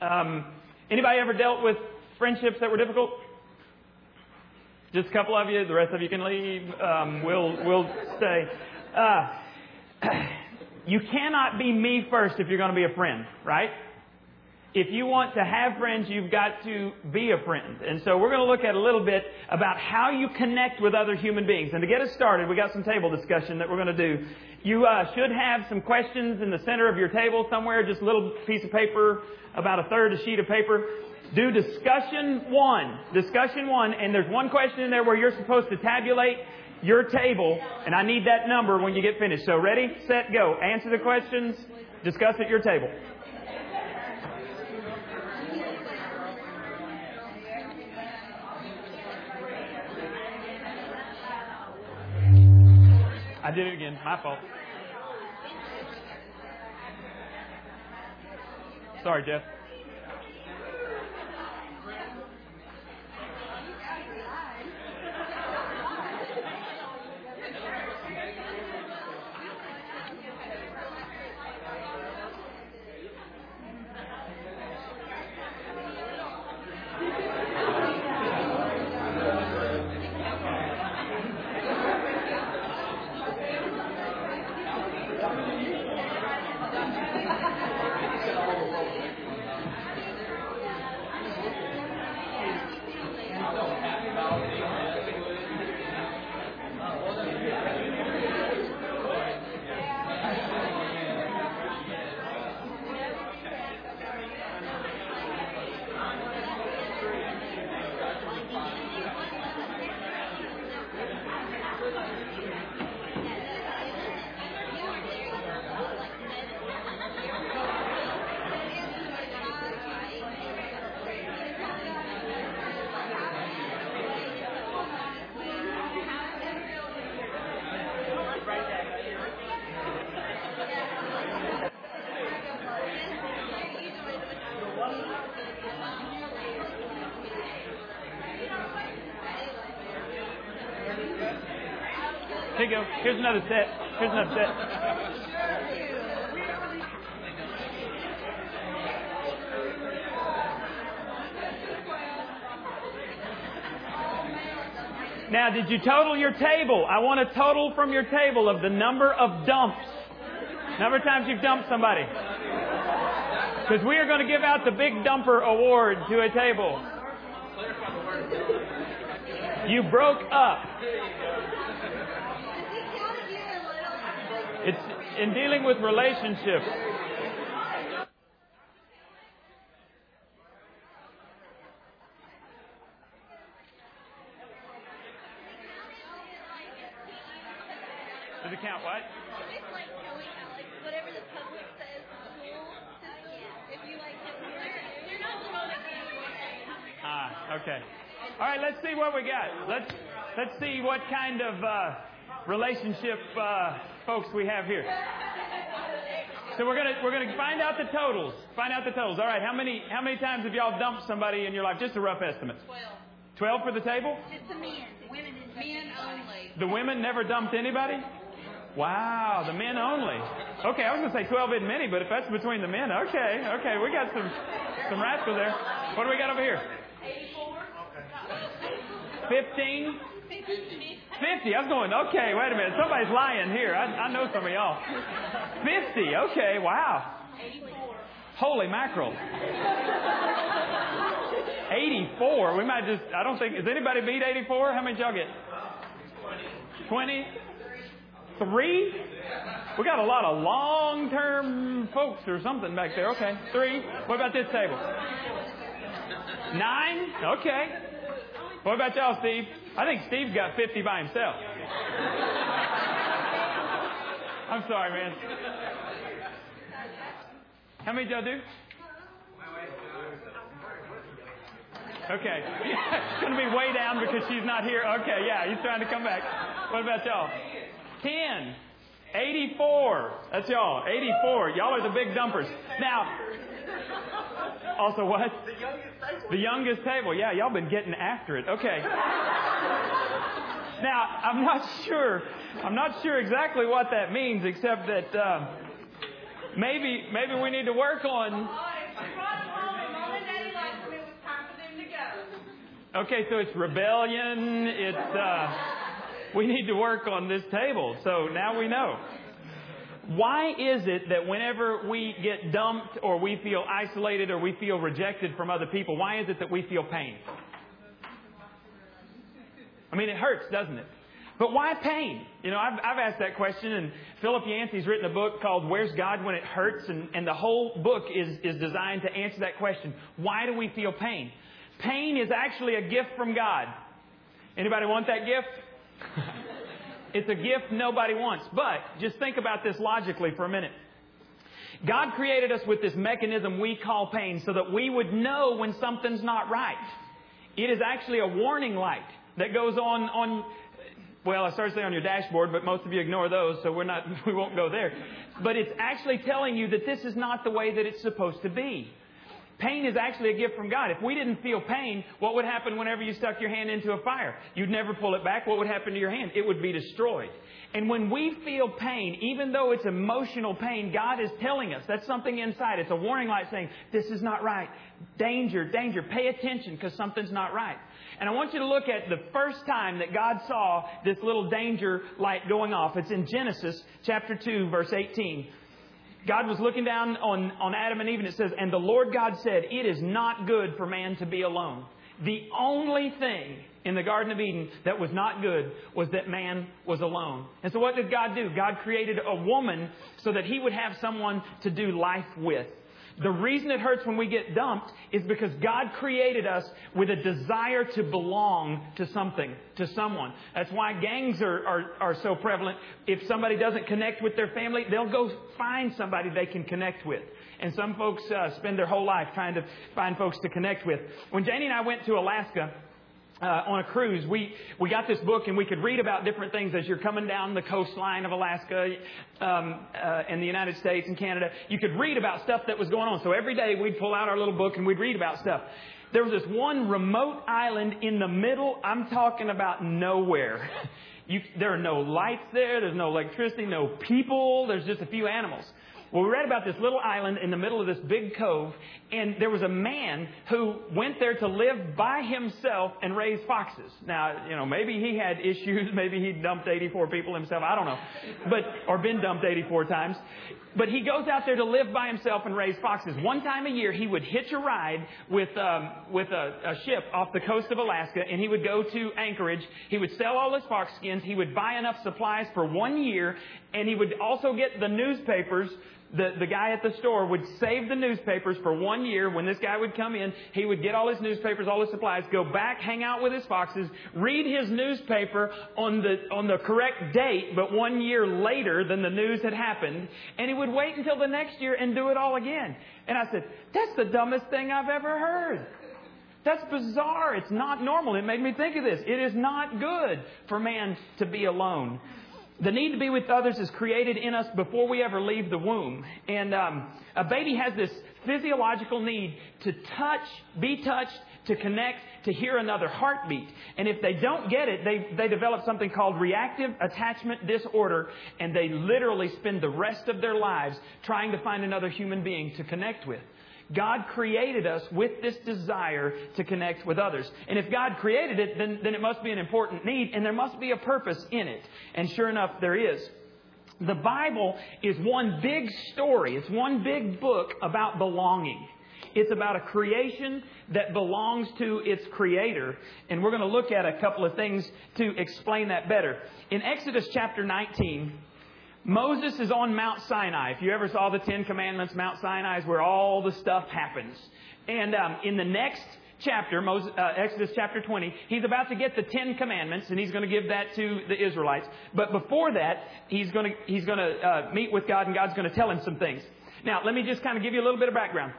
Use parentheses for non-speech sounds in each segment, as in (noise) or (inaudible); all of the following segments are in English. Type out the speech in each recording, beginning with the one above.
Um, anybody ever dealt with friendships that were difficult? Just a couple of you. The rest of you can leave. Um, we'll we'll stay. Uh, (clears throat) you cannot be me first if you're going to be a friend, right? If you want to have friends, you've got to be a friend. And so we're going to look at a little bit about how you connect with other human beings. And to get us started, we got some table discussion that we're going to do. You uh, should have some questions in the center of your table somewhere, just a little piece of paper, about a third a sheet of paper. Do discussion one. Discussion one, and there's one question in there where you're supposed to tabulate your table, and I need that number when you get finished. So ready, set, go. Answer the questions, discuss at your table. I did it again. My fault. Sorry, Jeff. Here's another set. Here's another set. Now, did you total your table? I want a total from your table of the number of dumps. Number of times you've dumped somebody. Because we are going to give out the Big Dumper Award to a table. You broke up. It's in dealing with relationships. Does it count what? It's like going out, like whatever the public says school. If you like you're not supposed to Ah, okay. All right, let's see what we got. Let's let's see what kind of uh, relationship uh, folks we have here. So we're gonna we're gonna find out the totals. Find out the totals. All right, how many how many times have y'all dumped somebody in your life? Just a rough estimate. Twelve. Twelve for the table. It's the men. Women is men only. The women never dumped anybody? Wow, the men only. Okay, I was going to say 12 isn't many, but if that's between the men, okay, okay, we got some some rascal there. What do we got over here? Eighty-four. 15? 50. I was going, okay, wait a minute. Somebody's lying here. I, I know some of y'all. 50. Okay, wow. 84. Holy mackerel. 84. We might just, I don't think, does anybody beat 84? How many y'all get? 20? Three? We got a lot of long term folks or something back there. Okay. Three. What about this table? Nine? Okay. What about y'all, Steve? I think Steve's got 50 by himself. I'm sorry, man. How many did y'all do? Okay. it's going to be way down because she's not here. Okay, yeah, he's trying to come back. What about y'all? 10. 84. That's y'all. 84. Y'all are the big dumpers. Now, also what? The youngest table. The youngest table. Yeah, y'all been getting after it. Okay now, I'm not sure. I'm not sure exactly what that means, except that uh, maybe maybe we need to work on. Okay, so it's rebellion. It's uh, we need to work on this table. So now we know. Why is it that whenever we get dumped or we feel isolated or we feel rejected from other people, why is it that we feel pain? I mean, it hurts, doesn't it? But why pain? You know, I've, I've asked that question, and Philip Yancey's written a book called Where's God When It Hurts? And, and the whole book is, is designed to answer that question. Why do we feel pain? Pain is actually a gift from God. Anybody want that gift? (laughs) it's a gift nobody wants. But just think about this logically for a minute. God created us with this mechanism we call pain so that we would know when something's not right. It is actually a warning light that goes on on well, I started to say on your dashboard, but most of you ignore those, so we're not (laughs) we won't go there. But it's actually telling you that this is not the way that it's supposed to be. Pain is actually a gift from God. If we didn't feel pain, what would happen whenever you stuck your hand into a fire? You'd never pull it back. What would happen to your hand? It would be destroyed. And when we feel pain, even though it's emotional pain, God is telling us that's something inside. It's a warning light saying, this is not right. Danger, danger. Pay attention because something's not right. And I want you to look at the first time that God saw this little danger light going off. It's in Genesis chapter 2, verse 18. God was looking down on, on Adam and Eve, and it says, And the Lord God said, It is not good for man to be alone. The only thing in the Garden of Eden that was not good was that man was alone. And so what did God do? God created a woman so that he would have someone to do life with. The reason it hurts when we get dumped is because God created us with a desire to belong to something, to someone. That's why gangs are, are, are so prevalent. If somebody doesn't connect with their family, they'll go find somebody they can connect with. And some folks uh, spend their whole life trying to find folks to connect with. When Janie and I went to Alaska, uh, on a cruise, we, we got this book and we could read about different things as you're coming down the coastline of Alaska um, uh, and the United States and Canada. You could read about stuff that was going on. So every day we'd pull out our little book and we'd read about stuff. There was this one remote island in the middle. I'm talking about nowhere. (laughs) You, there are no lights there. There's no electricity, no people. There's just a few animals. Well, we read about this little island in the middle of this big cove, and there was a man who went there to live by himself and raise foxes. Now, you know, maybe he had (laughs) issues, maybe he dumped 84 people himself, I don't know. But, or been dumped 84 times. But he goes out there to live by himself and raise foxes. One time a year, he would hitch a ride with, um, with a, a ship off the coast of Alaska, and he would go to Anchorage. He would sell all his fox skins. He would buy enough supplies for one year, and he would also get the newspapers the, the guy at the store would save the newspapers for one year. When this guy would come in, he would get all his newspapers, all his supplies, go back, hang out with his foxes, read his newspaper on the, on the correct date, but one year later than the news had happened, and he would wait until the next year and do it all again. And I said, that's the dumbest thing I've ever heard. That's bizarre. It's not normal. It made me think of this. It is not good for man to be alone. The need to be with others is created in us before we ever leave the womb. And um, a baby has this physiological need to touch, be touched, to connect, to hear another heartbeat. And if they don't get it, they, they develop something called reactive attachment disorder, and they literally spend the rest of their lives trying to find another human being to connect with. God created us with this desire to connect with others. And if God created it, then, then it must be an important need and there must be a purpose in it. And sure enough, there is. The Bible is one big story. It's one big book about belonging. It's about a creation that belongs to its creator. And we're going to look at a couple of things to explain that better. In Exodus chapter 19, Moses is on Mount Sinai. If you ever saw the Ten Commandments, Mount Sinai is where all the stuff happens. And um, in the next chapter, Moses, uh, Exodus chapter 20, he's about to get the Ten Commandments, and he's going to give that to the Israelites. But before that, he's going to, he's going to uh, meet with God, and God's going to tell him some things. Now, let me just kind of give you a little bit of background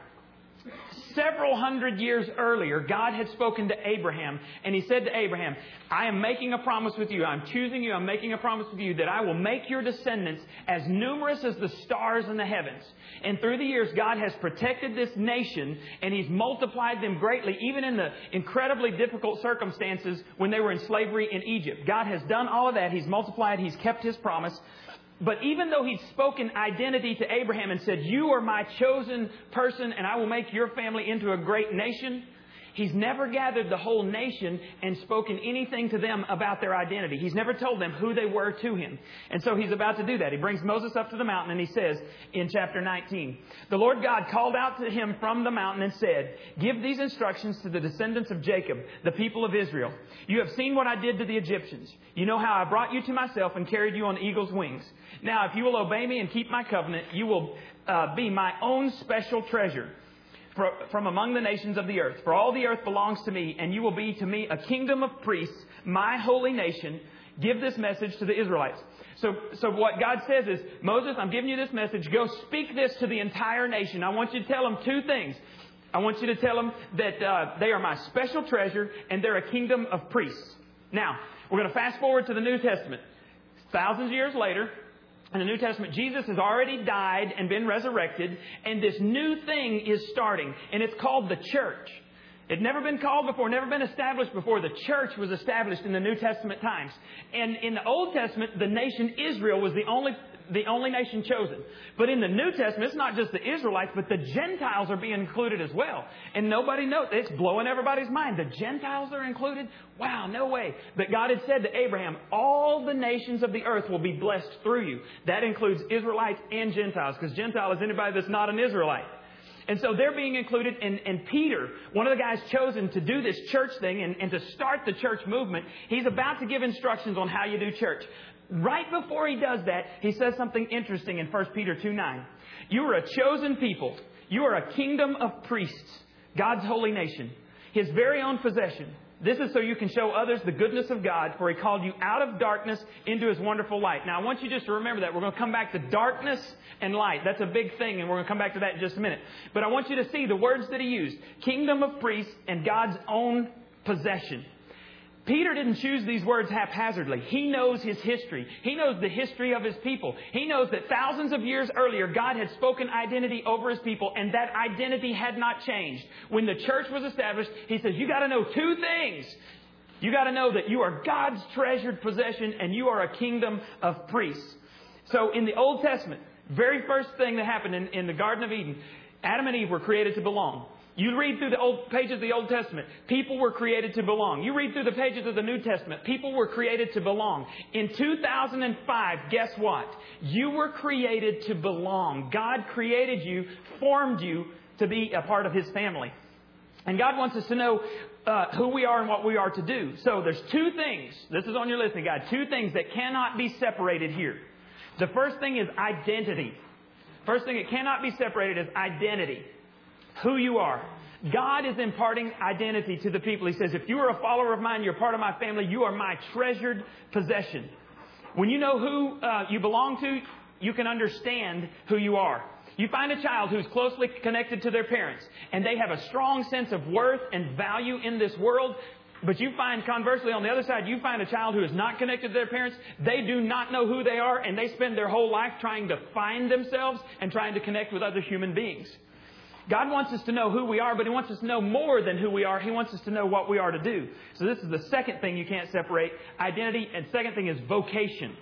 several hundred years earlier, God had spoken to Abraham, and he said to Abraham, I am making a promise with you. I'm choosing you. I'm making a promise with you that I will make your descendants as numerous as the stars in the heavens. And through the years, God has protected this nation, and he's multiplied them greatly, even in the incredibly difficult circumstances when they were in slavery in Egypt. God has done all of that. He's multiplied. He's kept his promise. But even though he'd spoken identity to Abraham and said, You are my chosen person and I will make your family into a great nation, He's never gathered the whole nation and spoken anything to them about their identity. He's never told them who they were to him. And so he's about to do that. He brings Moses up to the mountain and he says in chapter 19, The Lord God called out to him from the mountain and said, Give these instructions to the descendants of Jacob, the people of Israel. You have seen what I did to the Egyptians. You know how I brought you to myself and carried you on eagle's wings. Now, if you will obey me and keep my covenant, you will uh, be my own special treasure from among the nations of the earth. For all the earth belongs to me, and you will be to me a kingdom of priests, my holy nation. Give this message to the Israelites. So, so what God says is, Moses, I'm giving you this message. Go speak this to the entire nation. I want you to tell them two things. I want you to tell them that uh, they are my special treasure and they're a kingdom of priests. Now, we're going to fast forward to the New Testament. Thousands of years later, in the New Testament, Jesus has already died and been resurrected, and this new thing is starting, and it's called the church. It never been called before, never been established before. The church was established in the New Testament times. And in the Old Testament, the nation Israel was the only the only nation chosen. But in the New Testament, it's not just the Israelites, but the Gentiles are being included as well. And nobody knows. It's blowing everybody's mind. The Gentiles are included? Wow, no way. But God had said to Abraham, all the nations of the earth will be blessed through you. That includes Israelites and Gentiles, because Gentile is anybody that's not an Israelite. And so they're being included. And, and, Peter, one of the guys chosen to do this church thing and, and to start the church movement, he's about to give instructions on how you do church. Right before he does that, he says something interesting in 1 Peter 2 9. You are a chosen people. You are a kingdom of priests, God's holy nation, his very own possession. This is so you can show others the goodness of God, for He called you out of darkness into His wonderful light. Now, I want you just to remember that. We're going to come back to darkness and light. That's a big thing, and we're going to come back to that in just a minute. But I want you to see the words that He used kingdom of priests and God's own possession. Peter didn't choose these words haphazardly. He knows his history. He knows the history of his people. He knows that thousands of years earlier, God had spoken identity over his people, and that identity had not changed. When the church was established, he says, You got to know two things. You got to know that you are God's treasured possession and you are a kingdom of priests. So in the Old Testament, very first thing that happened in, in the Garden of Eden, Adam and Eve were created to belong. You read through the old pages of the Old Testament, people were created to belong. You read through the pages of the New Testament, people were created to belong. In 2005, guess what? You were created to belong. God created you, formed you to be a part of His family. And God wants us to know uh, who we are and what we are to do. So there's two things. This is on your listening guide. Two things that cannot be separated here. The first thing is identity. First thing that cannot be separated is identity who you are. God is imparting identity to the people. He says, if you are a follower of mine, you're part of my family, you are my treasured possession. When you know who uh, you belong to, you can understand who you are. You find a child who's closely connected to their parents, and they have a strong sense of worth and value in this world. But you find, conversely, on the other side, you find a child who is not connected to their parents. They do not know who they are, and they spend their whole life trying to find themselves and trying to connect with other human beings. God wants us to know who we are, but He wants us to know more than who we are. He wants us to know what we are to do. So this is the second thing you can't separate identity, and second thing is vocation.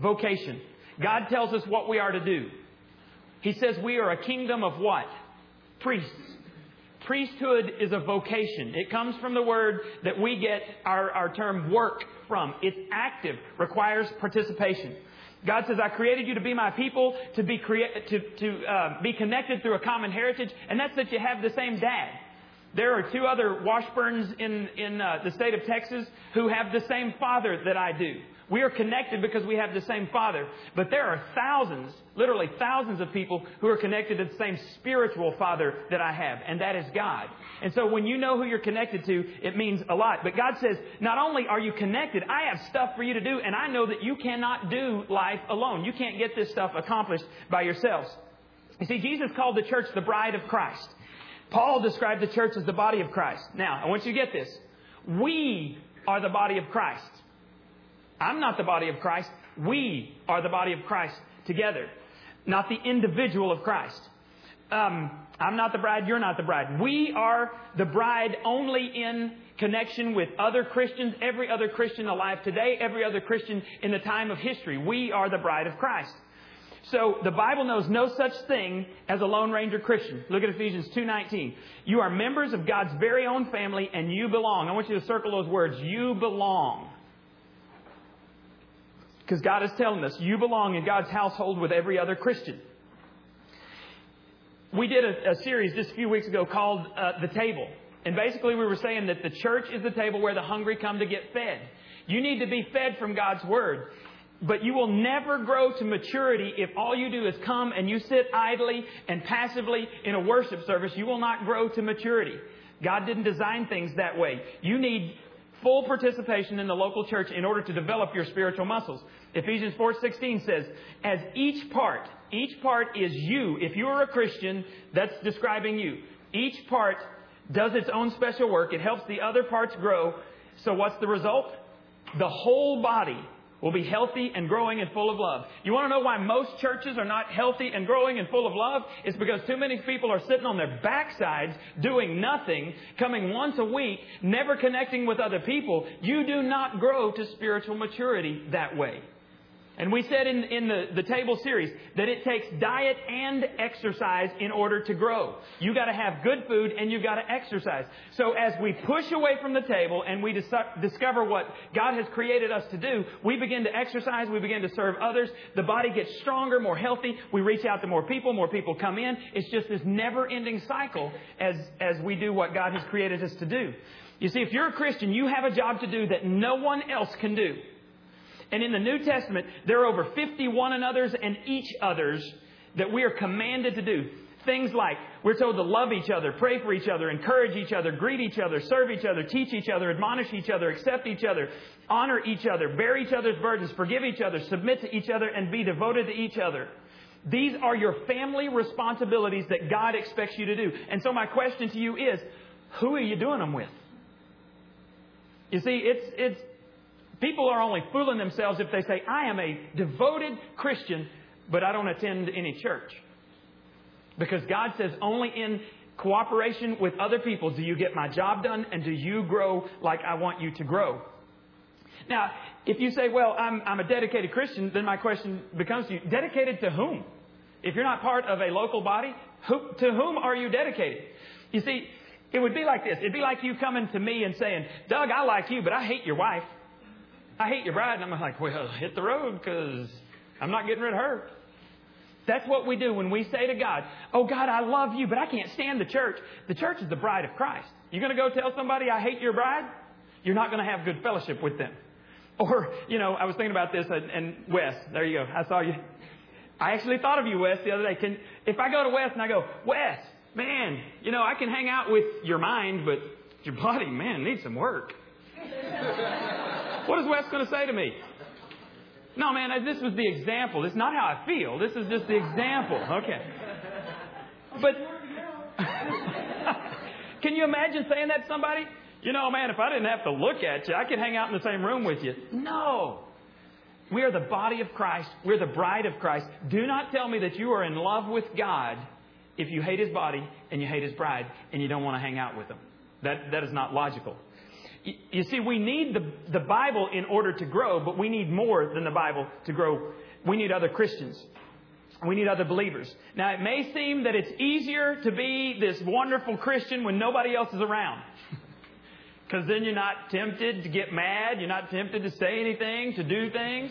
Vocation. God tells us what we are to do. He says we are a kingdom of what? Priests. Priesthood is a vocation. It comes from the word that we get our, our term work from. It's active, requires participation. God says, I created you to be my people, to be, crea- to, to uh, be connected through a common heritage, and that's that you have the same dad. There are two other Washburns in, in uh, the state of Texas who have the same father that I do. We are connected because we have the same Father. But there are thousands, literally thousands of people who are connected to the same spiritual Father that I have, and that is God. And so when you know who you're connected to, it means a lot. But God says, not only are you connected, I have stuff for you to do, and I know that you cannot do life alone. You can't get this stuff accomplished by yourselves. You see, Jesus called the church the bride of Christ. Paul described the church as the body of Christ. Now, I want you to get this. We are the body of Christ. I'm not the body of Christ. We are the body of Christ together, not the individual of Christ. Um, I'm not the bride, you're not the bride. We are the bride only in connection with other Christians, every other Christian alive today, every other Christian in the time of history. We are the bride of Christ. So the Bible knows no such thing as a Lone Ranger Christian. Look at Ephesians 2:19. You are members of God's very own family and you belong. I want you to circle those words. You belong. Because God is telling us you belong in God's household with every other Christian. We did a, a series just a few weeks ago called uh, The Table. And basically, we were saying that the church is the table where the hungry come to get fed. You need to be fed from God's Word. But you will never grow to maturity if all you do is come and you sit idly and passively in a worship service. You will not grow to maturity. God didn't design things that way. You need full participation in the local church in order to develop your spiritual muscles. Ephesians 4:16 says, "As each part, each part is you. If you are a Christian, that's describing you. Each part does its own special work. It helps the other parts grow. So what's the result? The whole body will be healthy and growing and full of love. You want to know why most churches are not healthy and growing and full of love? It's because too many people are sitting on their backsides doing nothing, coming once a week, never connecting with other people. You do not grow to spiritual maturity that way. And we said in, in the, the table series that it takes diet and exercise in order to grow. You gotta have good food and you gotta exercise. So as we push away from the table and we dis- discover what God has created us to do, we begin to exercise, we begin to serve others, the body gets stronger, more healthy, we reach out to more people, more people come in. It's just this never ending cycle as, as we do what God has created us to do. You see, if you're a Christian, you have a job to do that no one else can do. And in the New Testament, there are over 50 one another's and each others that we are commanded to do. Things like we're told to love each other, pray for each other, encourage each other, greet each other, serve each other, teach each other, admonish each other, accept each other, honor each other, bear each other's burdens, forgive each other, submit to each other, and be devoted to each other. These are your family responsibilities that God expects you to do. And so my question to you is, who are you doing them with? You see, it's, it's, People are only fooling themselves if they say, I am a devoted Christian, but I don't attend any church. Because God says only in cooperation with other people do you get my job done and do you grow like I want you to grow. Now, if you say, well, I'm, I'm a dedicated Christian, then my question becomes to you, dedicated to whom? If you're not part of a local body, who, to whom are you dedicated? You see, it would be like this. It'd be like you coming to me and saying, Doug, I like you, but I hate your wife. I hate your bride. And I'm like, well, hit the road because I'm not getting rid of her. That's what we do when we say to God, Oh God, I love you, but I can't stand the church. The church is the bride of Christ. You're going to go tell somebody I hate your bride? You're not going to have good fellowship with them. (laughs) Or, you know, I was thinking about this and, and Wes, there you go. I saw you. I actually thought of you, Wes, the other day. Can, if I go to Wes and I go, Wes, man, you know, I can hang out with your mind, but your body, man, needs some work. (laughs) What is Wes going to say to me? No, man, this was the example. This is not how I feel. This is just the example. Okay. But (laughs) can you imagine saying that to somebody? You know, man, if I didn't have to look at you, I could hang out in the same room with you. No. We are the body of Christ. We're the bride of Christ. Do not tell me that you are in love with God if you hate His body and you hate His bride and you don't want to hang out with Him. That, that is not logical. You see, we need the, the Bible in order to grow, but we need more than the Bible to grow. We need other Christians. We need other believers. Now, it may seem that it's easier to be this wonderful Christian when nobody else is around. (laughs) Because then you're not tempted to get mad. You're not tempted to say anything, to do things.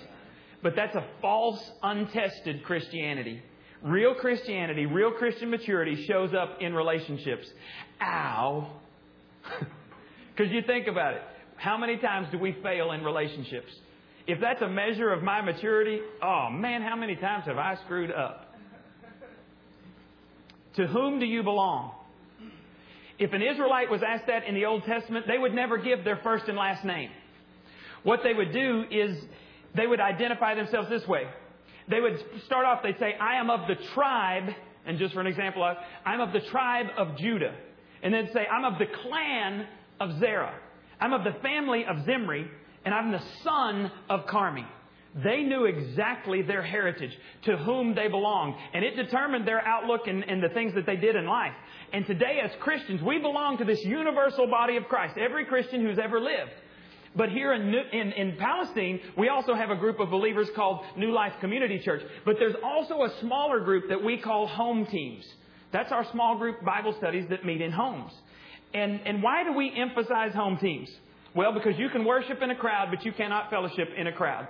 But that's a false, untested Christianity. Real Christianity, real Christian maturity shows up in relationships. Ow. (laughs) Because you think about it. How many times do we fail in relationships? If that's a measure of my maturity, oh man, how many times have I screwed up? To whom do you belong? If an Israelite was asked that in the Old Testament, they would never give their first and last name. What they would do is they would identify themselves this way. They would start off, they'd say, I am of the tribe, and just for an example, I'm of the tribe of Judah. And then say, I'm of the clan of Zerah. I'm of the family of Zimri, and I'm the son of Carmi. They knew exactly their heritage, to whom they belonged, and it determined their outlook and, and, the things that they did in life. And today, as Christians, we belong to this universal body of Christ, every Christian who's ever lived. But here in, in, in Palestine, we also have a group of believers called New Life Community Church. But there's also a smaller group that we call home teams. That's our small group Bible studies that meet in homes. And, and why do we emphasize home teams? Well, because you can worship in a crowd, but you cannot fellowship in a crowd.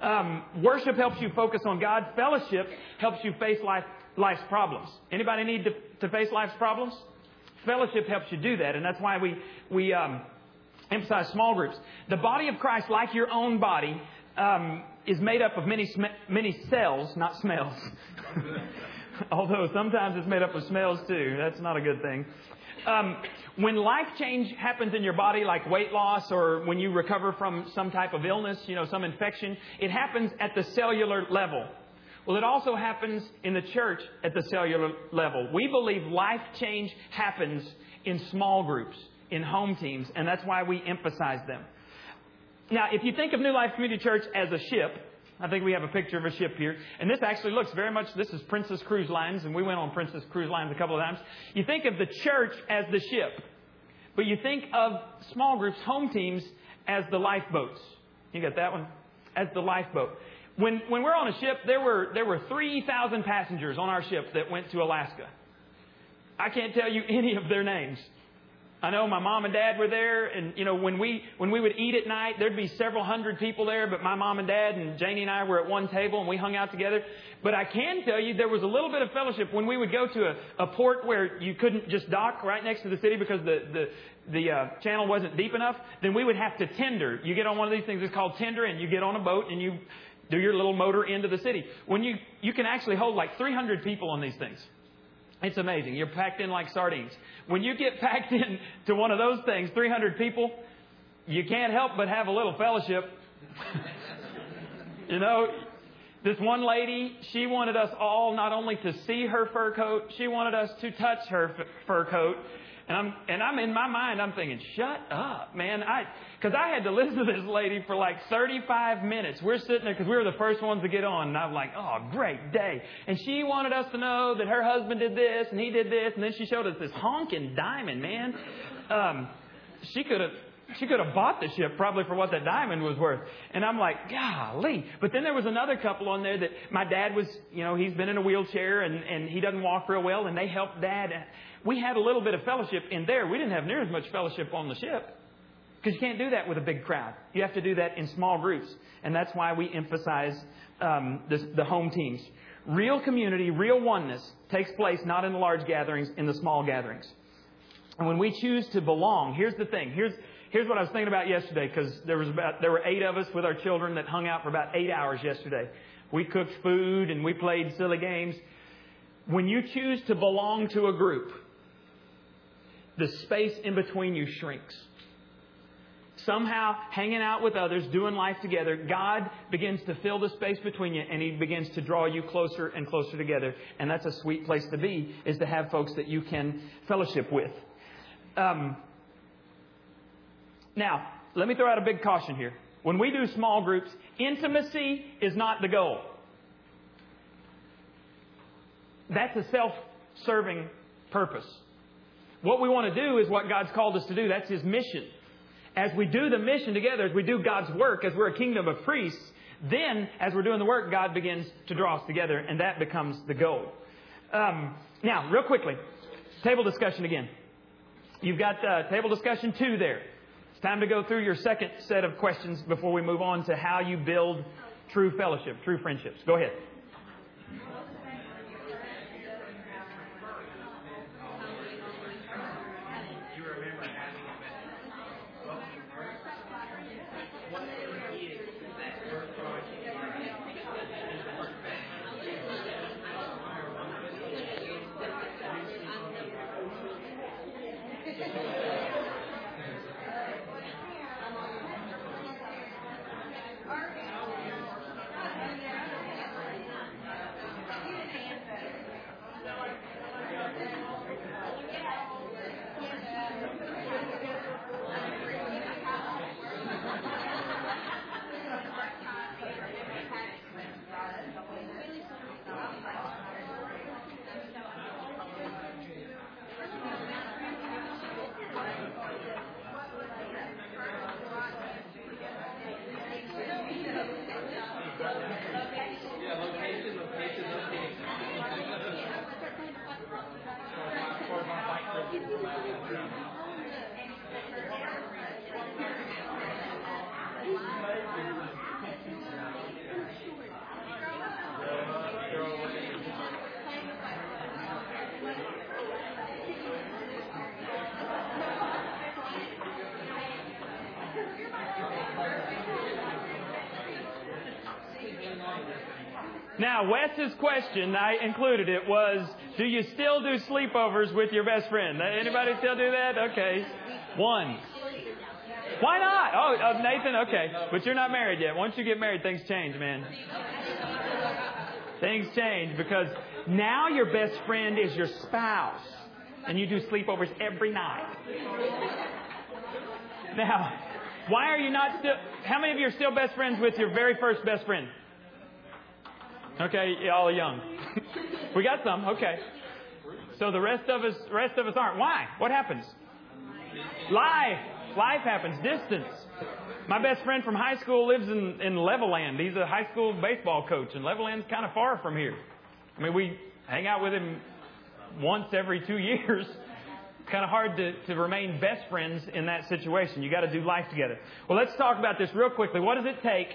Um, worship helps you focus on God. Fellowship helps you face life, life's problems. Anybody need to, to face life's problems? Fellowship helps you do that, and that's why we we um, emphasize small groups. The body of Christ, like your own body, um, is made up of many sm- many cells, not smells. (laughs) (laughs) Although sometimes it's made up of smells too. That's not a good thing. Um, when life change happens in your body, like weight loss or when you recover from some type of illness, you know, some infection, it happens at the cellular level. Well, it also happens in the church at the cellular level. We believe life change happens in small groups, in home teams, and that's why we emphasize them. Now, if you think of New Life Community Church as a ship, I think we have a picture of a ship here. And this actually looks very much, this is Princess Cruise Lines, and we went on Princess Cruise Lines a couple of times. You think of the church as the ship, but you think of small groups, home teams, as the lifeboats. You got that one? As the lifeboat. When, when we're on a ship, there were, there were 3,000 passengers on our ship that went to Alaska. I can't tell you any of their names. I know my mom and dad were there, and you know when we when we would eat at night, there'd be several hundred people there, but my mom and dad and Janie and I were at one table and we hung out together. But I can tell you there was a little bit of fellowship when we would go to a, a port where you couldn't just dock right next to the city because the the the uh, channel wasn't deep enough. Then we would have to tender. You get on one of these things it's called tender, and you get on a boat and you do your little motor into the city. When you you can actually hold like 300 people on these things. It's amazing. You're packed in like sardines. When you get (laughs) packed in to one of those things, 300 people, you can't help but have a little fellowship. (laughs) you know, this one lady, she wanted us all not only to see her fur coat, she wanted us to touch her fur coat. And I'm, and I'm in my mind, I'm thinking, shut up, man. I, cause I had to (laughs) listen to this lady for like 35 minutes. We're sitting there cause we were the first ones to get on. And I'm like, oh, great day. And she wanted us to know that her husband did this and he did this. And then she showed us this honking diamond, man. Um, she could have, she could have bought the ship probably for what that diamond was worth. And I'm like, golly. But then there was another couple on there that my dad was, you know, he's been in a wheelchair and, and he doesn't walk real well and they helped dad we had a little bit of fellowship in there. We didn't have near as much fellowship on the ship. Because you can't do that with a big crowd. You have to do that in small groups. And that's why we emphasize um, this, the home teams. Real community, real oneness takes place not in the large gatherings, in the small gatherings. And when we choose to belong, here's the thing. Here's, here's what I was thinking about yesterday, because there was about there were eight of us with our children that hung out for about eight hours yesterday. We cooked food and we played silly games. When you choose to belong to a group, the space in between you shrinks. Somehow, hanging out with others, doing life together, God begins to fill the space between you and He begins to draw you closer and closer together. And that's a sweet place to be, is to have folks that you can fellowship with. Um, now, let me throw out a big caution here. When we do small groups, intimacy is not the goal. That's a self serving purpose. What we want to do is what God's called us to do. That's His mission. As we do the mission together, as we do God's work, as we're a kingdom of priests, then as we're doing the work, God begins to draw us together, and that becomes the goal. Um, now, real quickly, table discussion again. You've got uh, table discussion two there. It's time to go through your second set of questions before we move on to how you build true fellowship, true friendships. Go ahead. Now, Wes's question, I included it, was, do you still do sleepovers with your best friend? Anybody still do that? Okay. One. Why not? Oh, uh, Nathan, okay. But you're not married yet. Once you get married, things change, man. Things change because now your best friend is your spouse. And you do sleepovers every night. Now, why are you not still, how many of you are still best friends with your very first best friend? Okay, y'all are young. (laughs) we got some. Okay. So the rest of us, rest of us aren't. Why? What happens? Life. Life happens. Distance. My best friend from high school lives in, in Levelland. He's a high school baseball coach, and Levelland's kind of far from here. I mean, we hang out with him once every two (laughs) years. It's kind of hard to, to remain best friends in that situation. You got to do life together. Well, let's talk about this real quickly. What does it take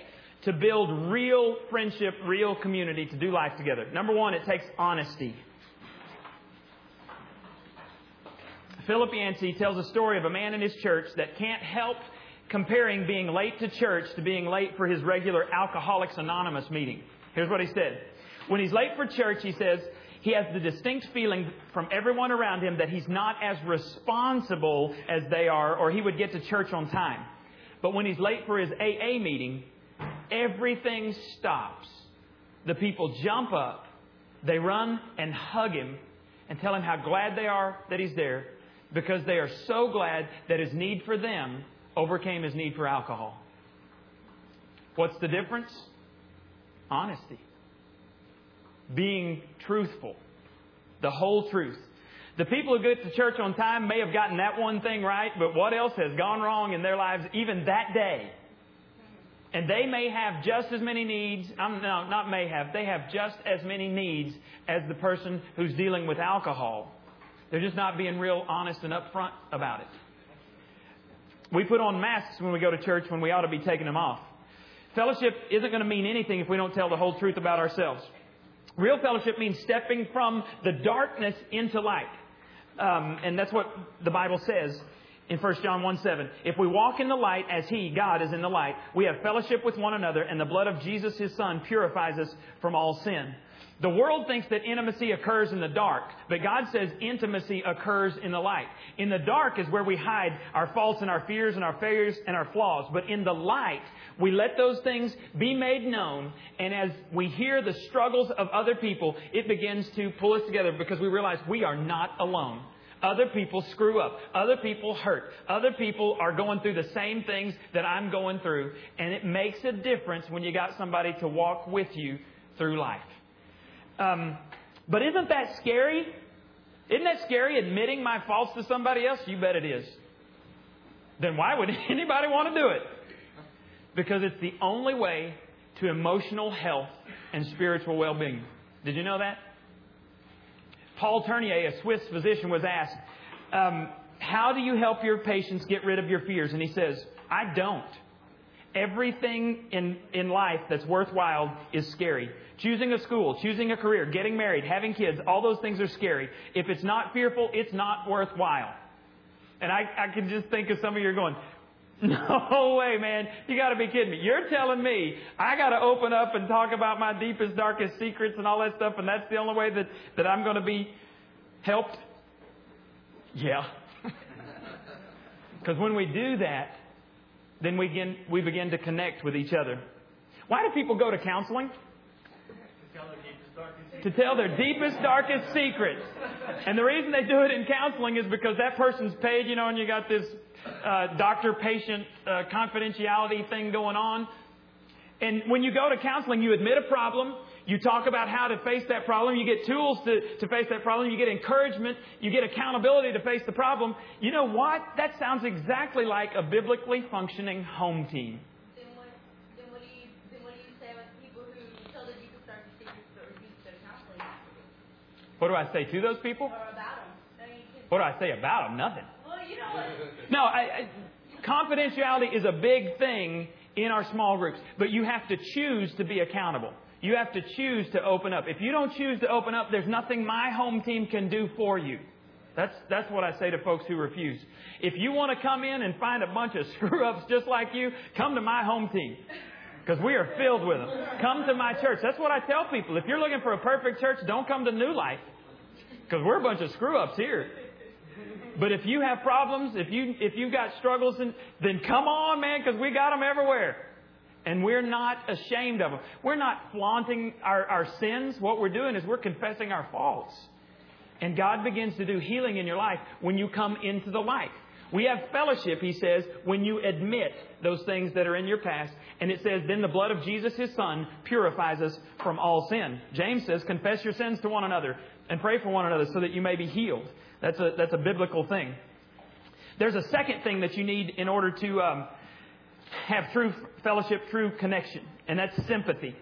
to build real friendship, real community, to do life together. Number one, it takes honesty. Philip Yancey tells a story of a man in his church that can't help comparing being late to church to being late for his regular Alcoholics Anonymous meeting. Here's what he said. When he's late for church, he says, he has the distinct feeling from everyone around him that he's not as responsible as they are, or he would get to church on time. But when he's late for his AA meeting, everything stops. The people jump up, they run and hug him and tell him how glad they are that he's there because they are so glad that his need for them overcame his need for alcohol. What's the difference? Honesty. Being truthful. The whole truth. The people who get to church on time may have gotten that one thing right, but what else has gone wrong in their lives even that day? And they may have just as many needs, um, no, not may have, they have just as many needs as the person who's dealing with alcohol. They're just not being real honest and upfront about it. We put on masks when we go to church when we ought to be taking them off. Fellowship isn't going to mean anything if we don't tell the whole truth about ourselves. Real fellowship means stepping from the darkness into light. Um, and that's what the Bible says in 1 John 1 7. If we walk in the light as He, God, is in the light, we have fellowship with one another, and the blood of Jesus, His Son, purifies us from all sin. The world thinks that intimacy occurs in the dark, but God says intimacy occurs in the light. In the dark is where we hide our faults and our fears and our failures and our flaws. But in the light, we let those things be made known, and as we hear the struggles of other people, it begins to pull us together because we realize we are not alone. Other people screw up. Other people hurt. Other people are going through the same things that I'm going through. And it makes a difference when you got somebody to walk with you through life. Um, but isn't that scary? Isn't that scary admitting my faults to somebody else? You bet it is. Then why would (laughs) anybody want to do it? Because it's the only way to emotional health and spiritual well being. Did you know that? Paul Tournier, a Swiss physician, was asked, um, How do you help your patients get rid of your fears? And he says, I don't. Everything in, in life that's worthwhile is scary. Choosing a school, choosing a career, getting married, having kids, all those things are scary. If it's not fearful, it's not worthwhile. And I, I can just think of some of you going, (laughs) no way, man. You got to be kidding me. You're telling me I got to open up and talk about my deepest, darkest secrets and all that stuff, and that's the only way that, that I'm to be helped? Yeah. (laughs) Because when we do that, then we begin, we begin to connect with each other. Why do people go to counseling? To tell their deepest, darkest secrets. And the reason they do it in counseling is because that person's paid, you know, and you got this uh, doctor patient uh, confidentiality thing going on. And when you go to counseling, you admit a problem, you talk about how to face that problem, you get tools to, to face that problem, you get encouragement, you get accountability to face the problem. You know what? That sounds exactly like a biblically functioning home team. Then what, then what do you, then what do you say about the people who tell the deepest darkest secrets but refuse to go to counseling? What do I say to those people? Or about them? I mean, 'cause What do I say about them? Nothing. Well, you know what? No, I, I, confidentiality is a big thing in our small groups, but you have to choose to be accountable. You have to choose to open up. If you don't choose to open up, there's nothing my home team can do for you. That's, that's what I say to folks who refuse. If you want to come in and find a bunch of (laughs) screw ups just like you, come to my home team. Because we are filled with them. Come to my church. That's what I tell people. If you're looking for a perfect church, don't come to New Life. Because we're a bunch of screw ups here. But if you have problems, if you if you've got struggles, then come on, man, because we got them everywhere. And we're not ashamed of them. We're not flaunting our, our sins. What we're doing is we're confessing our faults. And God begins to do healing in your life when you come into the light. We have fellowship, he says, when you admit those things that are in your past. And it says, then the blood of Jesus, his son, purifies us from all sin. James says, confess your sins to one another and pray for one another so that you may be healed. That's a, that's a biblical thing. There's a second thing that you need in order to um, have true fellowship, true connection, and that's sympathy.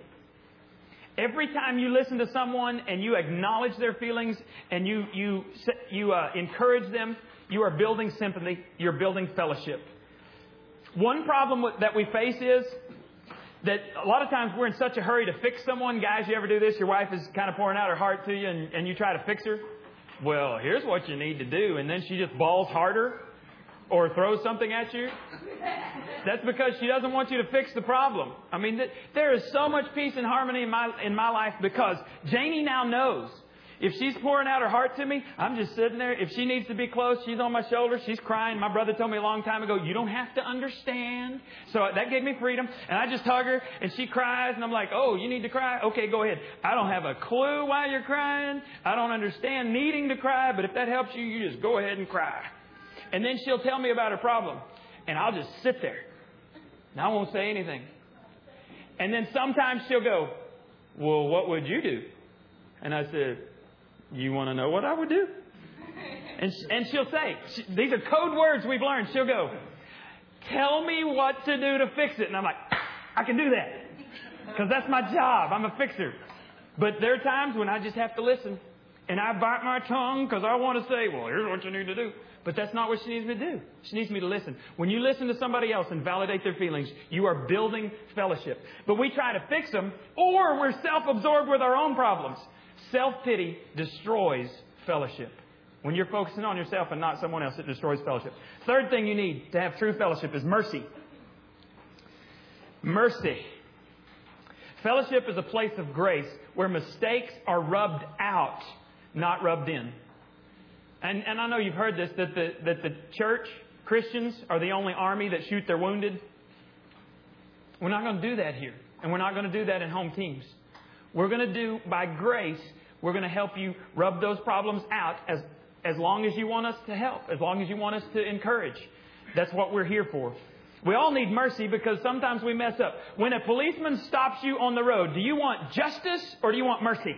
Every time you listen to someone and you acknowledge their feelings and you, you, you uh, encourage them, you are building sympathy, you're building fellowship. One problem that we face is that a lot of times we're in such a hurry to fix someone. Guys, you ever do this? Your wife is kind of pouring out her heart to you and, and you try to fix her. Well, here's what you need to do. And then she just bawls harder or throws something at you. That's because she doesn't want you to fix the problem. I mean, th- there is so much peace and harmony in my, in my life because Janie now knows if she's pouring out her heart to me, I'm just sitting there. If she needs to be close, she's on my shoulder, she's crying. My brother told me a long time ago, you don't have to understand. So that gave me freedom. And I just hug her and she cries and I'm like, oh, you need to cry? Okay, go ahead. I don't have a clue why you're crying. I don't understand needing to cry, but if that helps you, you just go ahead and cry. And then she'll tell me about her problem. And I'll just sit there. And I won't say anything. And then sometimes she'll go, well, what would you do? And I said, you want to know what I would do? And, and she'll say, she, these are code words we've learned. She'll go, tell me what to do to fix it. And I'm like, I can do that. Because that's my job. I'm a fixer. But there are times when I just have to listen. And I bite my tongue because I want to say, well, here's what you need to do. But that's not what she needs me to do. She needs me to listen. When you listen to somebody else and validate their feelings, you are building fellowship. But we try to fix them, or we're self absorbed with our own problems. Self pity destroys fellowship. When you're focusing on yourself and not someone else, it destroys fellowship. Third thing you need to have true fellowship is mercy. Mercy. Fellowship is a place of grace where mistakes are rubbed out, not rubbed in. And, and I know you've heard this that the, that the church, Christians, are the only army that shoot their wounded. We're not going to do that here. And we're not going to do that in home teams. We're going to do, by grace, we're going to help you rub those problems out as, as long as you want us to help, as long as you want us to encourage. That's what we're here for. We all need mercy because sometimes we mess up. When a policeman stops you on the road, do you want justice or do you want mercy?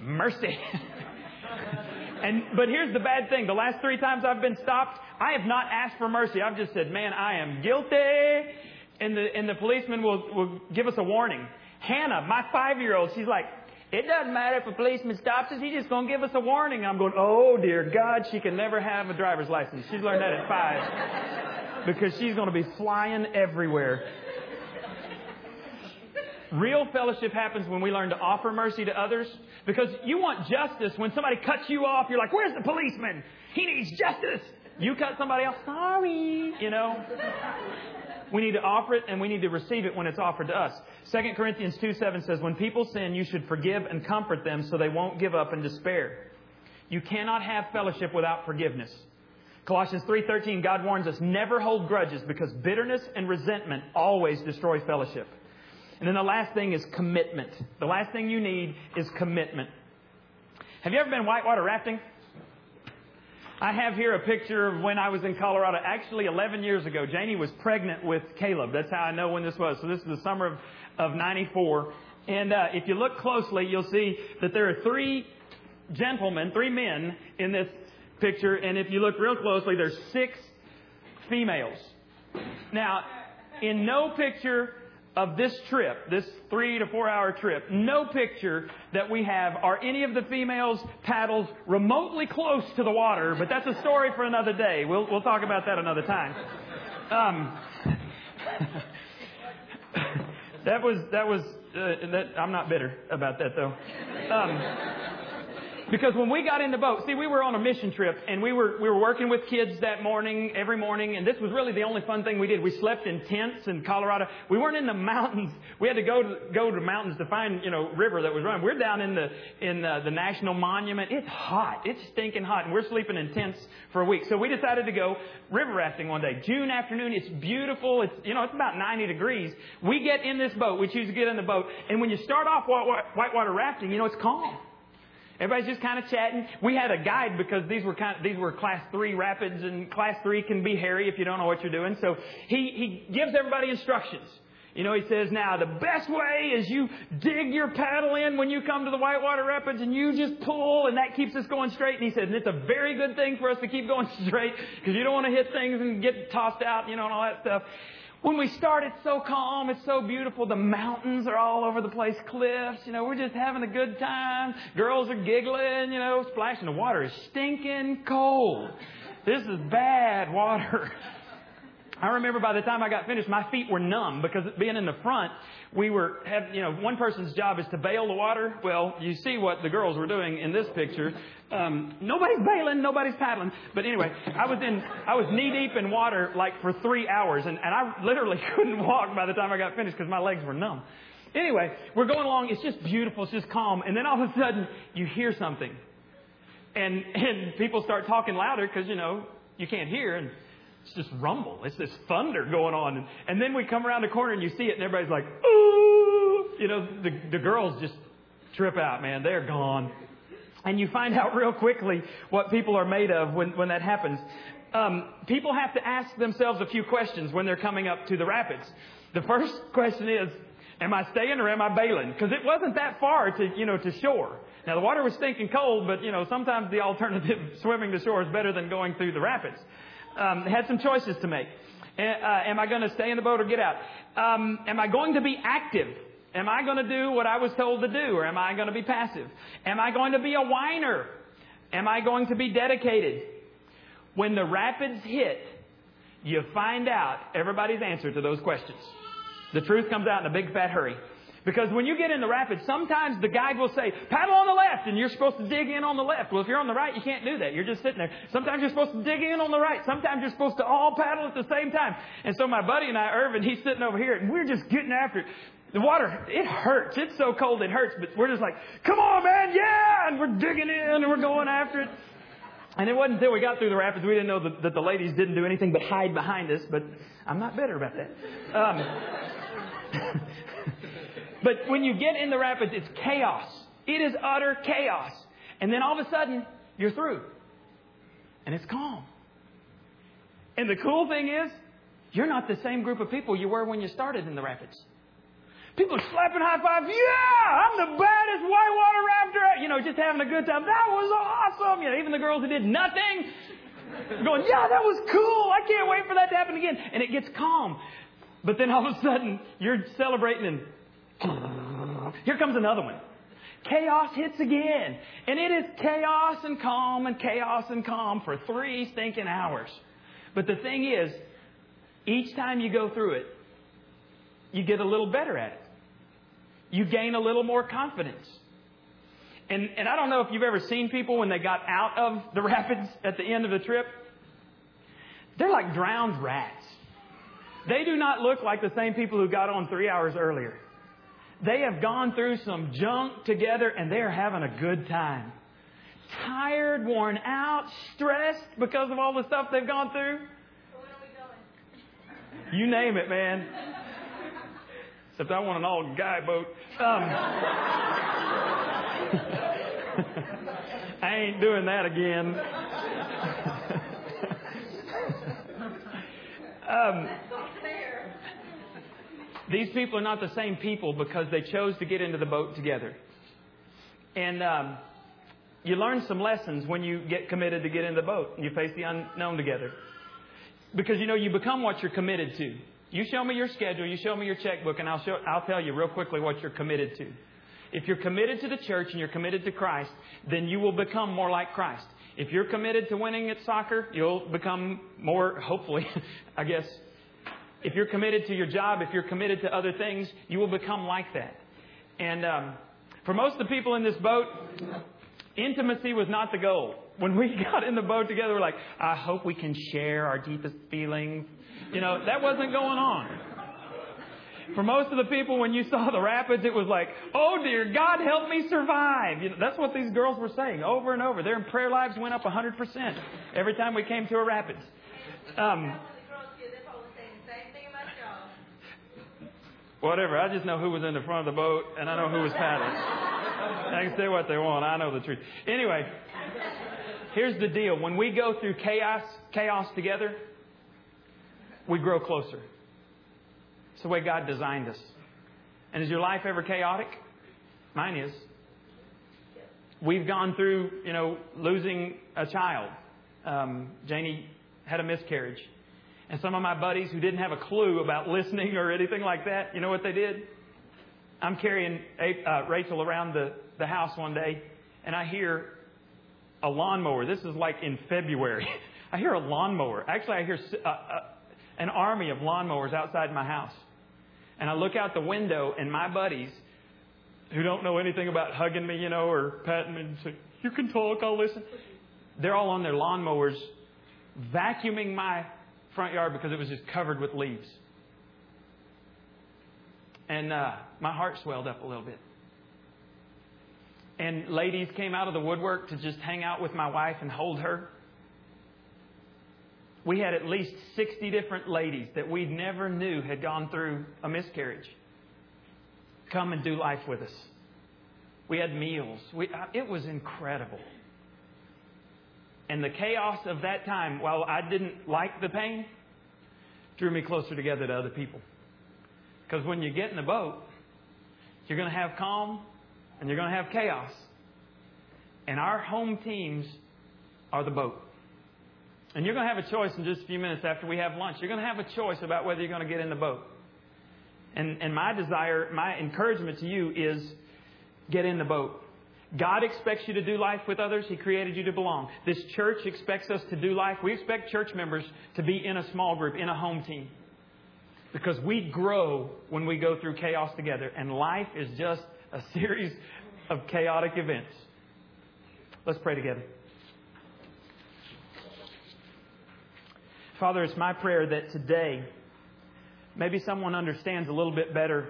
Mercy. (laughs) and but here's the bad thing. The last three times I've been stopped, I have not asked for mercy. I've just said, "Man, I am guilty." And the and the policeman will will give us a warning. Hannah, my five year old, she's like, it doesn't matter if a policeman stops us, he's just going to give us a warning. I'm going, oh dear God, she can never have a driver's license. She's learned that at five. (laughs) because she's going to be flying everywhere. Real fellowship happens when we learn to offer mercy to others. Because you want justice. When somebody cuts you off, you're like, where's the policeman? He needs justice. You cut somebody else, sorry, you know. We need to offer it and we need to receive it when it's offered to us. 2 Corinthians 2 7 says, When people sin, you should forgive and comfort them so they won't give up in despair. You cannot have fellowship without forgiveness. Colossians 3:13 God warns us never hold grudges because bitterness and resentment always destroy fellowship. And then the last thing is commitment. The last thing you need is commitment. Have you ever been whitewater rafting? I have here a picture of when I was in Colorado, actually 11 years ago. Janie was pregnant with Caleb. That's how I know when this was. So this is the summer of, of 94. And uh, if you look closely, you'll see that there are three gentlemen, three men in this picture. And if you look real closely, there's six females. Now, in no picture of this trip, this three to four hour trip, no picture that we have are any of the females' paddles remotely close to the water, but that's a story for another day. We'll, we'll talk about that another time. Um, (laughs) that was, that was, uh, that, I'm not bitter about that though. Um, because when we got in the boat, see, we were on a mission trip and we were, we were working with kids that morning, every morning, and this was really the only fun thing we did. We slept in tents in Colorado. We weren't in the mountains. We had to go to, go to the mountains to find, you know, river that was running. We're down in the, in the, the national monument. It's hot. It's stinking hot and we're sleeping in tents for a week. So we decided to go river rafting one day. June afternoon. It's beautiful. It's, you know, it's about 90 degrees. We get in this boat. We choose to get in the boat. And when you start off whitewater rafting, you know, it's calm. Everybody's just kind of chatting. We had a guide because these were kind of, these were class three rapids and class three can be hairy if you don't know what you're doing. So he, he gives everybody instructions. You know, he says, now the best way is you dig your paddle in when you come to the Whitewater Rapids and you just pull and that keeps us going straight. And he says, and it's a very good thing for us to keep going (laughs) straight because you don't want to hit things and get tossed out, you know, and all that stuff. When we start, it's so calm, it's so beautiful. The mountains are all over the place, cliffs, you know, we're just having a good time. Girls are giggling, you know, splashing. The water is stinking cold. This is bad water. (laughs) I remember by the time I got finished, my feet were numb because being in the front, we were, have, you know, one person's job is to bail the water. Well, you see what the girls were doing in this picture. Um, nobody's bailing, nobody's paddling. But anyway, I was in, I was knee deep in water like for three hours and, and I literally (laughs) couldn't walk by the time I got finished because my legs were numb. Anyway, we're going along. It's just beautiful. It's just calm. And then all of a sudden, you hear something. And, and people start talking louder because, you know, you can't hear. And it's just rumble. It's this thunder going on. And, and then we come around the corner and you see it and everybody's like, ooh. You know, the, the girls just trip out, man. They're gone. And you find out real quickly what people are made of when, when that happens. Um, people have to ask themselves a few questions when they're coming up to the rapids. The first question is, am I staying or am I bailing? Because it wasn't that far to, you know, to shore. Now the water was stinking cold, but you know, sometimes the alternative (laughs) swimming to shore is better than going through the rapids um, had some choices to make. Uh, am I going to stay in the boat or get out? Um, am I going to be active? Am I going to do what I was told to do, or am I going to be passive? Am I going to be a whiner? Am I going to be dedicated? When the rapids hit, you find out everybody's answer to those questions. The truth comes out in a big fat hurry. Because when you get in the rapids, sometimes the guide will say, paddle on the left, and you're supposed to dig in on the left. Well, if you're on the right, you can't do that. You're just sitting there. Sometimes you're supposed to dig in on the right. Sometimes you're supposed to all paddle at the same time. And so my buddy and I, Irvin, he's sitting over here, and we're just getting after it. The water, it hurts. It's so cold it hurts, but we're just like, come on, man, yeah! And we're digging in, and we're going after it. And it wasn't until we got through the rapids we didn't know that, that the ladies didn't do anything but hide behind us, but I'm not bitter about that. Um, (laughs) But when you get in the rapids, it's chaos. It is utter chaos. And then all of a sudden, you're through. And it's calm. And the cool thing is, you're not the same group of people you were when you started in the rapids. People are slapping high fives. Yeah, I'm the baddest whitewater rafter. You know, just having a good time. That was awesome. You know, even the girls who did nothing going, yeah, that was cool. I can't wait for that to happen again. And it gets calm. But then all of a sudden, you're celebrating and here comes another one. Chaos hits again. And it is chaos and calm and chaos and calm for three stinking hours. But the thing is, each time you go through it, you get a little better at it. You gain a little more confidence. And, and I don't know if you've ever seen people when they got out of the (laughs) rapids at the end of the trip. They're like drowned rats. They do not look like the same people who got on three hours earlier. They have gone through some junk together and they are having a good time. Tired, worn out, stressed because of all the stuff they've gone through. You name it, man. Except I want an all guy boat. Um, (laughs) I ain't doing that again. (laughs) um, these people are not the same people because they chose to get into the boat together. And um, you learn some lessons when you get committed to get in the boat and you face the unknown together. Because you know, you become what you're committed to. You show me your schedule, you show me your checkbook, and I'll, show, I'll tell you real quickly what you're committed to. If you're committed to the church and you're committed to Christ, then you will become more like Christ. If you're committed to winning at soccer, you'll become more, hopefully, (laughs) I guess. If you're committed to your job, if you're committed to other things, you will become like that. And um, for most of the people in this boat, intimacy was not the goal. When we (laughs) got in the boat together, we're like, I hope we can share our deepest feelings. You know, that wasn't going on. For most of the people, when you saw the rapids, it was like, oh dear God, help me survive. You know, that's what these girls were saying over and over. Their prayer lives went up 100% every time we came to a rapids. Um, whatever. I just know who was in the front of the boat, and I know who was paddling. I can say what they want. I know the truth. Anyway, here's the deal. When we go through chaos, chaos together, we grow closer. It's the way God designed us. And is your life ever chaotic? Mine is. We've gone through, you know, losing a child. Um, Janie had a miscarriage. And some of my buddies who didn't have a clue about (laughs) listening or anything like that, you know what they did? I'm carrying uh, Rachel around the, the house one day, and I hear a lawnmower. This is like in February. (laughs) I hear a lawnmower. Actually, I hear uh, uh, an army of lawnmowers outside my house. And I look out the window, and my buddies, who don't know anything about hugging me, you know, or patting me and say, You can talk, I'll listen. They're all on their lawnmowers vacuuming my front yard because it was just covered with leaves. And uh, my heart swelled up a little bit. And ladies came out of the woodwork to just hang out with my wife and hold her. We had at least 60 different ladies that we never knew had gone through a miscarriage come and do life with us. We had meals. We, uh, it was incredible. And the chaos of that time, while I didn't like the pain, drew me closer together to other people. Because when you get in the boat, you're going to have calm and you're going to have chaos. And our home teams are the boat. And you're going to have a choice in just a few minutes after we have lunch. You're going to have a choice about whether you're going to get in the boat. And, and my desire, my encouragement to you is get in the boat. God expects you to do life with others. He created you to belong. This church expects us to do life. We expect church members to be in a small group, in a home team. Because we grow when we go through chaos together. And life is just a (laughs) series of chaotic events. Let's pray together. Father, it's my prayer that today maybe someone understands a little bit better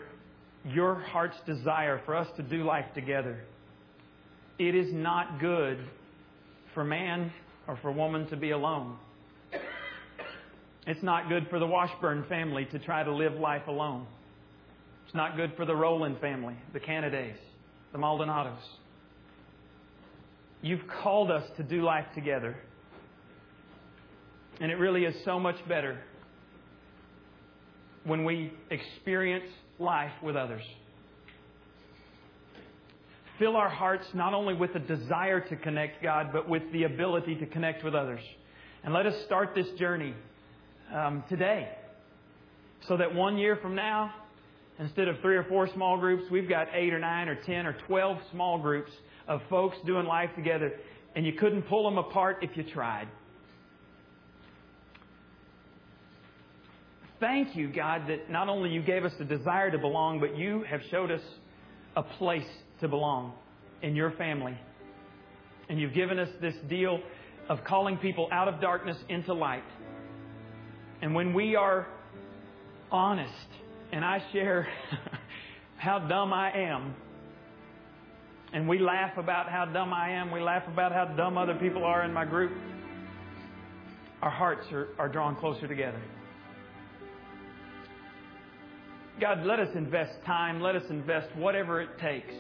your heart's desire for us to do life together. It is not good for man or for woman to be alone. It's not good for the Washburn family to try to live life alone. It's not good for the Rowland family, the Canadas, the Maldonados. You've called us to do life together. And it really is so much better when we experience life with others fill our hearts not only with a desire to connect God, but with the ability to connect with others. And let us start this journey um, today so that one year from now, instead of three or four small groups, we've got eight or nine or ten or twelve small groups of folks doing life together, and you couldn't pull them apart if you tried. Thank you, God, that not only you gave us the desire to belong, but you have showed us a place to belong in your family. And you've given us this deal of calling people out of darkness into light. And when we are honest, and I share (laughs) how dumb I am, and we laugh about how dumb I am, we laugh about how dumb other people are in my group, our hearts are, are drawn closer together. God, let us invest time, let us invest whatever it takes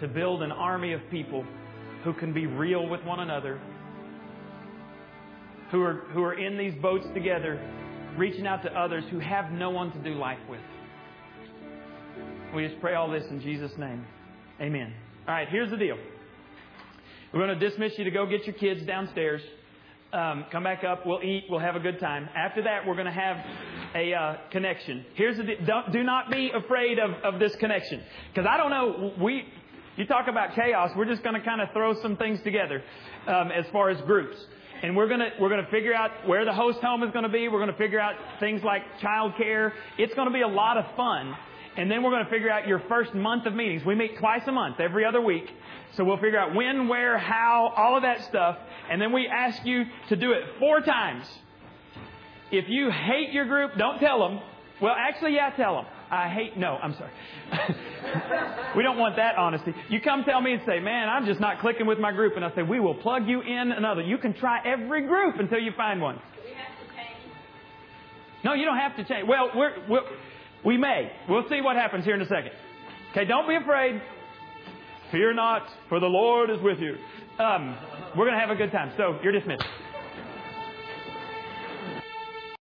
to build an army of people who can be real with one another, who are, who are in these boats together, reaching out to others who have no one to do life with. We just pray all this in Jesus' name. Amen. All right, here's the deal. We're going to dismiss you to go get your kids downstairs. Um, come back up. We'll eat. We'll have a good time. After that, we're going to have a uh, connection. Here's the don't, do not be afraid of, of this connection because I don't know we. You talk about chaos. We're just going to kind of throw some things together um, as far as groups and we're gonna we're gonna figure out where the host home is gonna be. We're gonna figure out things like childcare. It's gonna be a lot of fun. And then we're going to figure out your first month of meetings. We meet twice a month, every other week. So we'll figure out when, where, how, all of that stuff. And then we ask you to do it four times. If you hate your group, don't tell them. Well, actually, yeah, tell them. I hate, no, I'm sorry. (laughs) we don't want that honesty. You come tell me and say, man, I'm just not clicking with my group. And I say, we will plug you in another. You can try every group until you find one. We have to change. No, you don't have to change. Well, we're, we're, we may. We'll see what happens here in a second. Okay, don't be afraid. Fear not, for the Lord is with you. Um, we're going to have a good time. So you're dismissed.